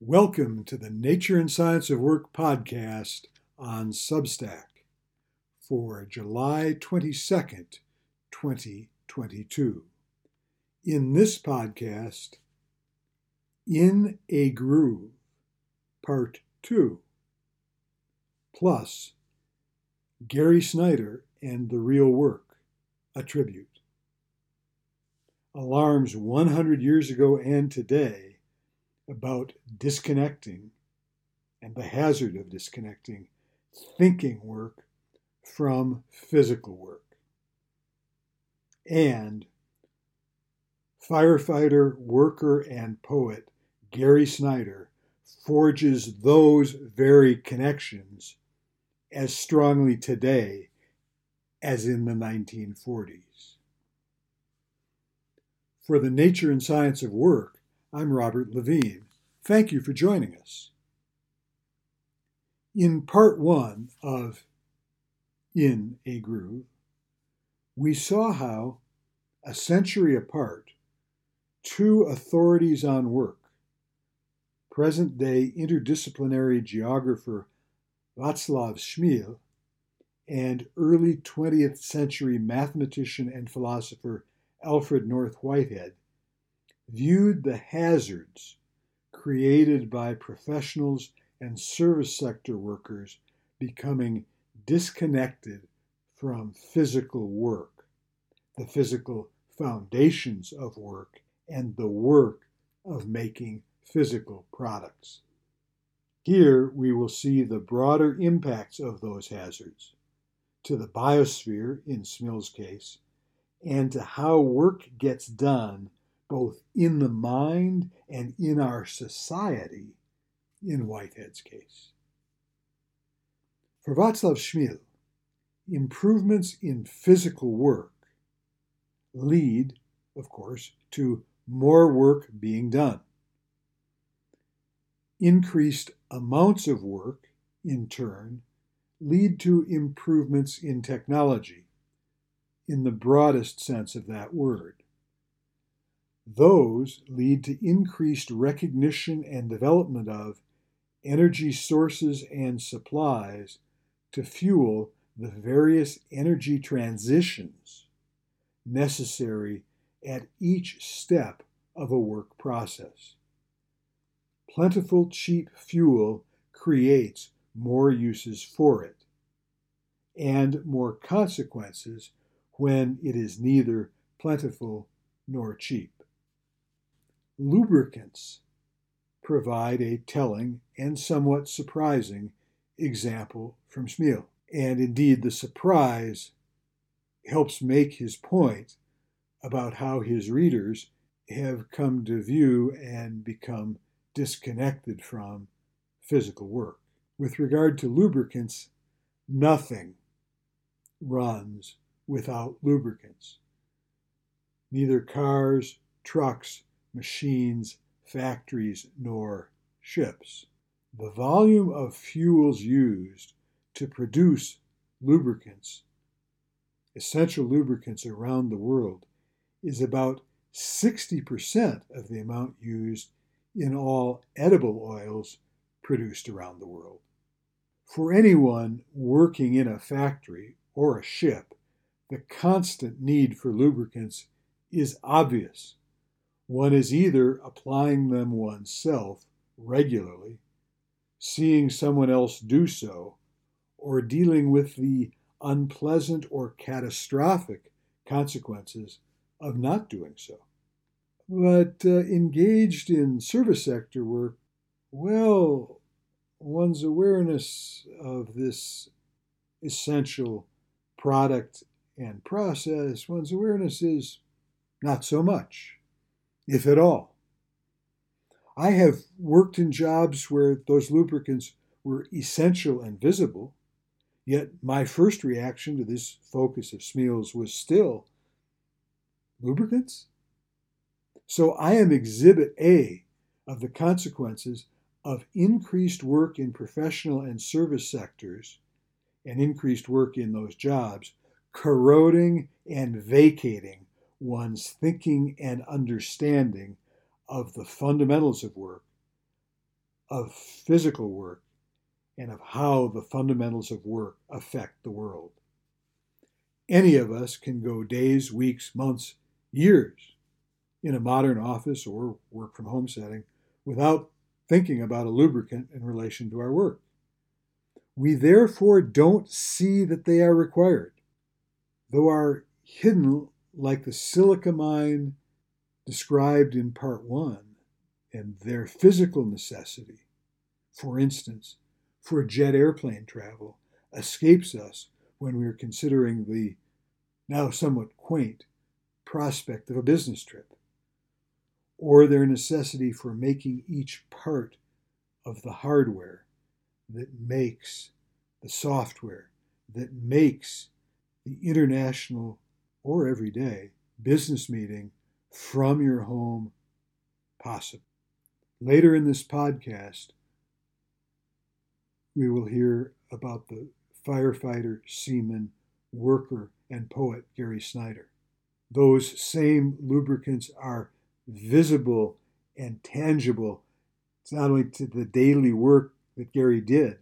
Welcome to the Nature and Science of Work podcast on Substack for July 22nd, 2022. In this podcast, In a Groove, Part 2, plus Gary Snyder and the Real Work, a tribute. Alarms 100 years ago and today about disconnecting and the hazard of disconnecting thinking work from physical work. And firefighter, worker, and poet Gary Snyder forges those very connections as strongly today as in the 1940s. For the nature and science of work, I'm Robert Levine. Thank you for joining us. In part one of In a Groove, we saw how, a century apart, two authorities on work, present day interdisciplinary geographer Václav Smil and early 20th century mathematician and philosopher Alfred North Whitehead, viewed the hazards created by professionals and service sector workers becoming disconnected from physical work, the physical foundations of work, and the work of making physical products. Here we will see the broader impacts of those hazards to the biosphere, in Smil's case, and to how work gets done both in the mind and in our society, in Whitehead's case. For Václav Smil, improvements in physical work lead, of course, to more work being done. Increased amounts of work, in turn, lead to improvements in technology, in the broadest sense of that word. Those lead to increased recognition and development of energy sources and supplies to fuel the various energy transitions necessary at each step of a work process. Plentiful, cheap fuel creates more uses for it and more consequences when it is neither plentiful nor cheap. Lubricants provide a telling and somewhat surprising example from Smil. And indeed, the surprise helps make his point about how his readers have come to view and become disconnected from physical work. With regard to lubricants, nothing runs without lubricants. Neither cars, trucks, machines, factories, nor ships. The volume of fuels used to produce lubricants, essential lubricants around the world, is about 60% of the amount used in all edible oils produced around the world. For anyone working in a factory or a ship, the constant need for lubricants is obvious one is either applying them oneself regularly, seeing someone else do so, or dealing with the unpleasant or catastrophic consequences of not doing so. But uh, engaged in service sector work, well, one's awareness of this essential product and process, one's awareness is not so much if at all. I have worked in jobs where those lubricants were essential and visible, yet my first reaction to this focus of Smil's was still lubricants? So I am exhibit A of the consequences of increased work in professional and service sectors and increased work in those jobs corroding and vacating one's thinking and understanding of the fundamentals of work, of physical work and of how the fundamentals of work affect the world. Any of us can go days, weeks, months, years in a modern office or work from home setting without thinking about a lubricant in relation to our work. We therefore don't see that they are required, though are hidden like the silica mine described in part one, and their physical necessity, for instance, for jet airplane travel, escapes us when we are considering the now somewhat quaint prospect of a business trip, or their necessity for making each part of the hardware that makes the software that makes the international or everyday business meeting from your home possible. Later in this podcast, we will hear about the firefighter, seaman, worker, and poet Gary Snyder. Those same lubricants are visible and tangible. It's not only to the daily work that Gary did,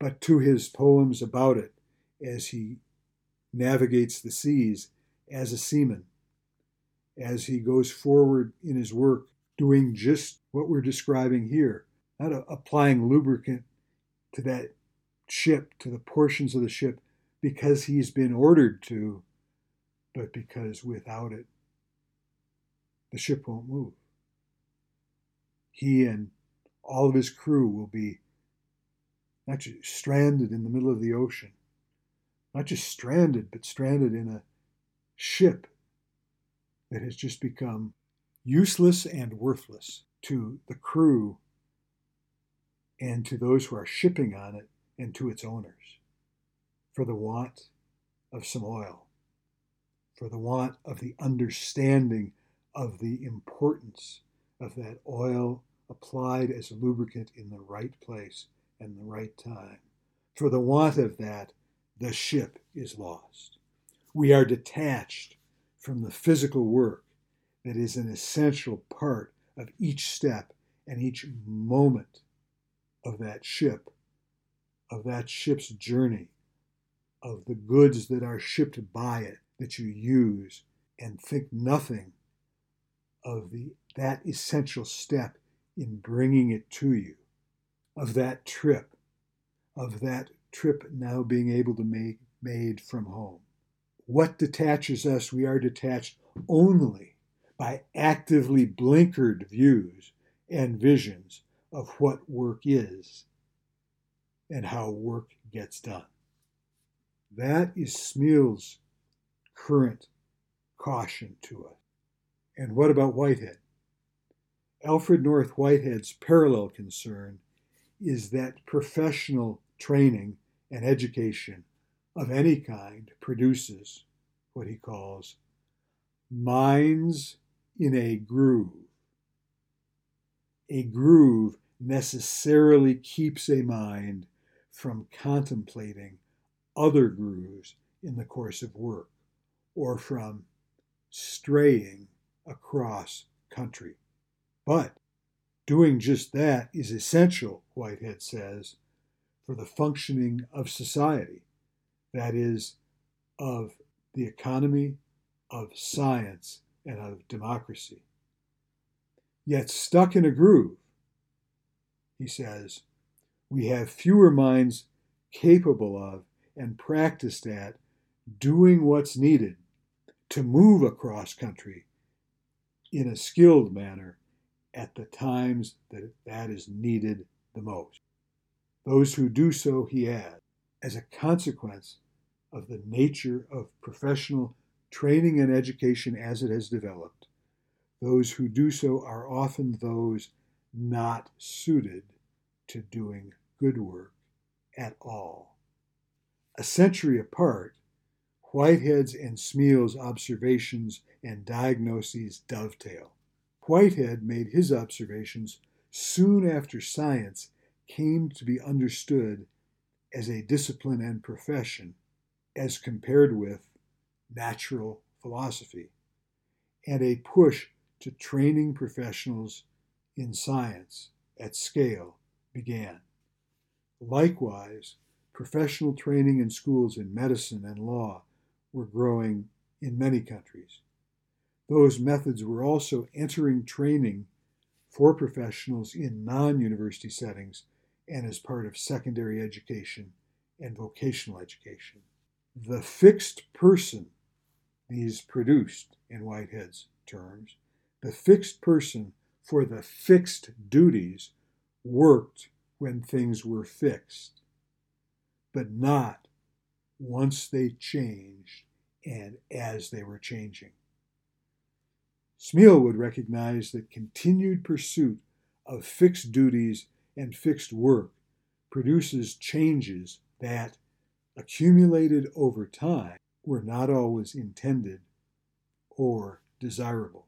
but to his poems about it as he navigates the seas as a seaman, as he goes forward in his work, doing just what we're describing here, not a, applying lubricant to that ship, to the portions of the ship, because he's been ordered to, but because without it, the ship won't move. He and all of his crew will be just stranded in the middle of the ocean, not just stranded, but stranded in a ship that has just become useless and worthless to the crew and to those who are shipping on it and to its owners for the want of some oil, for the want of the understanding of the importance of that oil applied as a lubricant in the right place and the right time. For the want of that, the ship is lost. We are detached from the physical work that is an essential part of each step and each moment of that ship, of that ship's journey, of the goods that are shipped by it that you use, and think nothing of the, that essential step in bringing it to you, of that trip, of that trip now being able to make made from home. What detaches us? We are detached only by actively blinkered views and visions of what work is and how work gets done. That is Smil's current caution to us. And what about Whitehead? Alfred North Whitehead's parallel concern is that professional training and education of any kind produces what he calls minds in a groove. A groove necessarily keeps a mind from contemplating other grooves in the course of work or from straying across country. But doing just that is essential, Whitehead says, for the functioning of society, that is, of the economy, of science, and of democracy. Yet, stuck in a groove, he says, we have fewer minds capable of and practiced at doing what's needed to move across country in a skilled manner at the times that that is needed the most. Those who do so, he adds, as a consequence of the nature of professional training and education as it has developed, those who do so are often those not suited to doing good work at all. A century apart, Whitehead's and Smil's observations and diagnoses dovetail. Whitehead made his observations soon after science came to be understood as a discipline and profession as compared with natural philosophy, and a push to training professionals in science at scale began. Likewise, professional training in schools in medicine and law were growing in many countries. Those methods were also entering training for professionals in non university settings and as part of secondary education and vocational education. The fixed person these produced, in Whitehead's terms, the fixed person for the fixed duties worked when things were fixed, but not once they changed and as they were changing. Smil would recognize that continued pursuit of fixed duties and fixed work produces changes that, accumulated over time, were not always intended or desirable.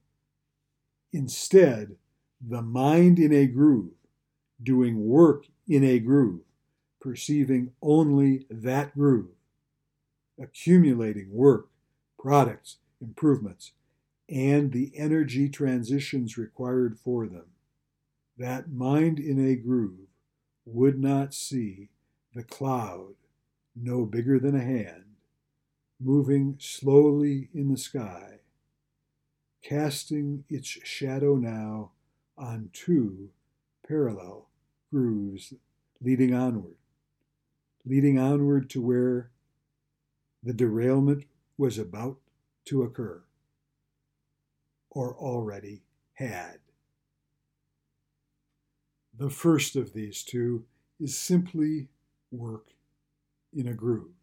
Instead, the mind in a groove, doing work in a groove, perceiving only that groove, accumulating work, products, improvements, and the energy transitions required for them. That mind in a groove would not see the cloud, no bigger than a hand, moving slowly in the sky, casting its shadow now on two parallel grooves leading onward, leading onward to where the derailment was about to occur or already had. The first of these two is simply work in a groove.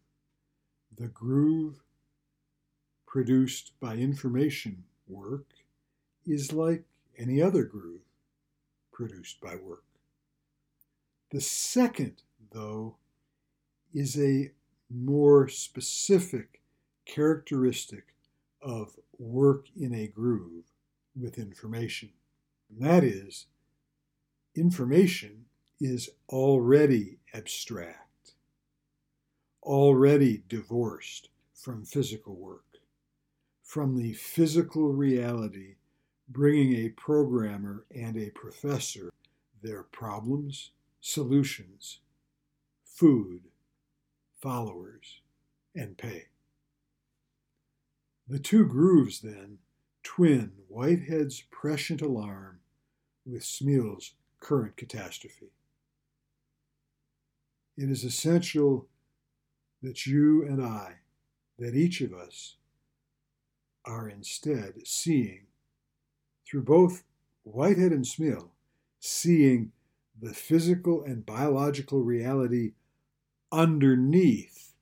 The groove produced by information work is like any other groove produced by work. The second, though, is a more specific characteristic of work in a groove with information. And that is, information is already abstract, already divorced from physical work, from the physical reality bringing a programmer and a professor their problems, solutions, food, followers, and pay. The two grooves, then, twin Whitehead's prescient alarm with Smil's current catastrophe. It is essential that you and I, that each of us, are instead seeing, through both Whitehead and Smil, seeing the physical and biological reality underneath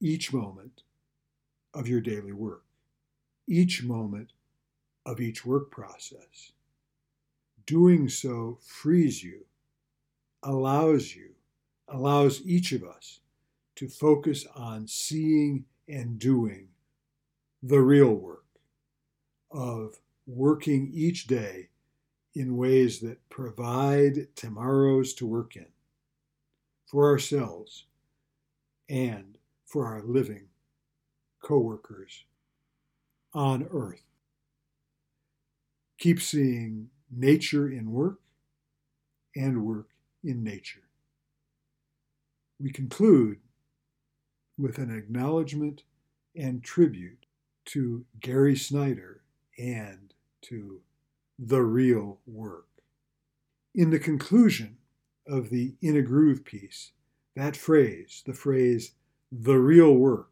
each moment of your daily work each moment of each work process. Doing so frees you, allows you, allows each of us to focus on seeing and doing the real work of working each day in ways that provide tomorrows to work in for ourselves and for our living co-workers on earth. Keep seeing nature in work and work in nature. We conclude with an acknowledgement and tribute to Gary Snyder and to the real work. In the conclusion of the In a Groove piece, that phrase, the phrase, the real work,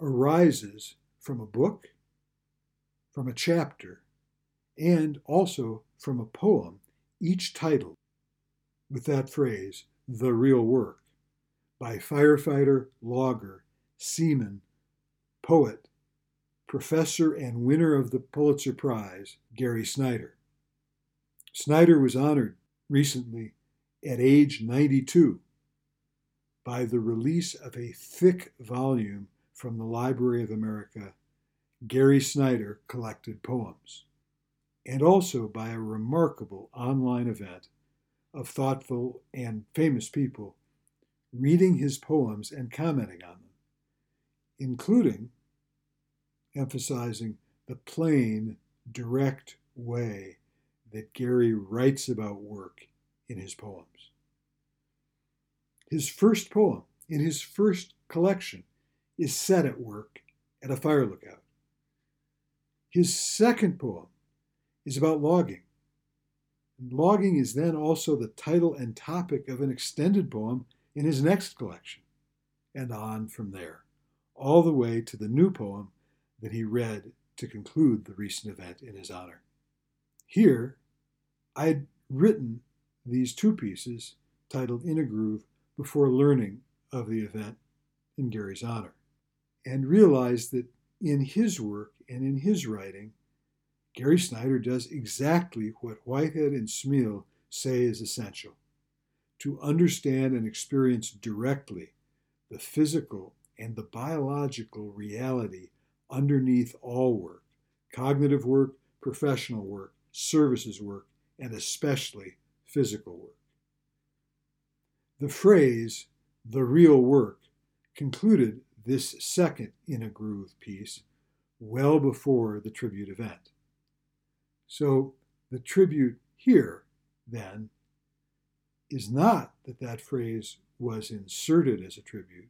arises from a book, from a chapter, and also from a poem, each titled with that phrase, the real work, by firefighter, logger, seaman, poet, professor, and winner of the Pulitzer Prize, Gary Snyder. Snyder was honored recently at age 92 by the release of a thick volume from the Library of America, Gary Snyder collected poems, and also by a remarkable online event of thoughtful and famous people reading his poems and commenting on them, including emphasizing the plain, direct way that Gary writes about work in his poems. His first poem in his first collection is set at work at a fire lookout. His second poem is about logging. And logging is then also the title and topic of an extended poem in his next collection, and on from there, all the way to the new poem that he read to conclude the recent event in his honor. Here, I had written these two pieces titled In a Groove before learning of the event in Gary's honor, and realized that in his work and in his writing, Gary Snyder does exactly what Whitehead and Smil say is essential to understand and experience directly the physical and the biological reality underneath all work cognitive work, professional work, services work, and especially physical work. The phrase, the real work, concluded this second In a Groove piece well before the tribute event. So the tribute here, then, is not that that phrase was inserted as a tribute,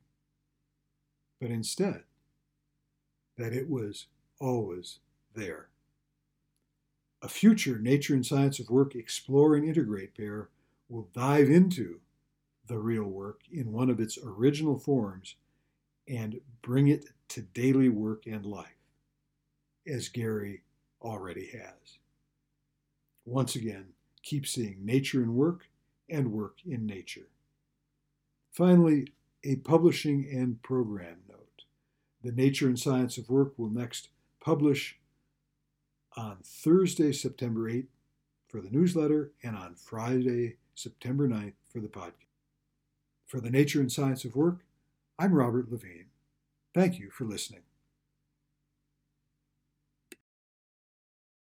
but instead that it was always there. A future Nature and Science of Work Explore and Integrate pair will dive into the real work in one of its original forms and bring it to daily work and life, as Gary already has. Once again, keep seeing nature in work and work in nature. Finally, a publishing and program note. The Nature and Science of Work will next publish on Thursday, September 8th for the newsletter and on Friday, September 9th for the podcast. For the Nature and Science of Work, I'm Robert Levine. Thank you for listening.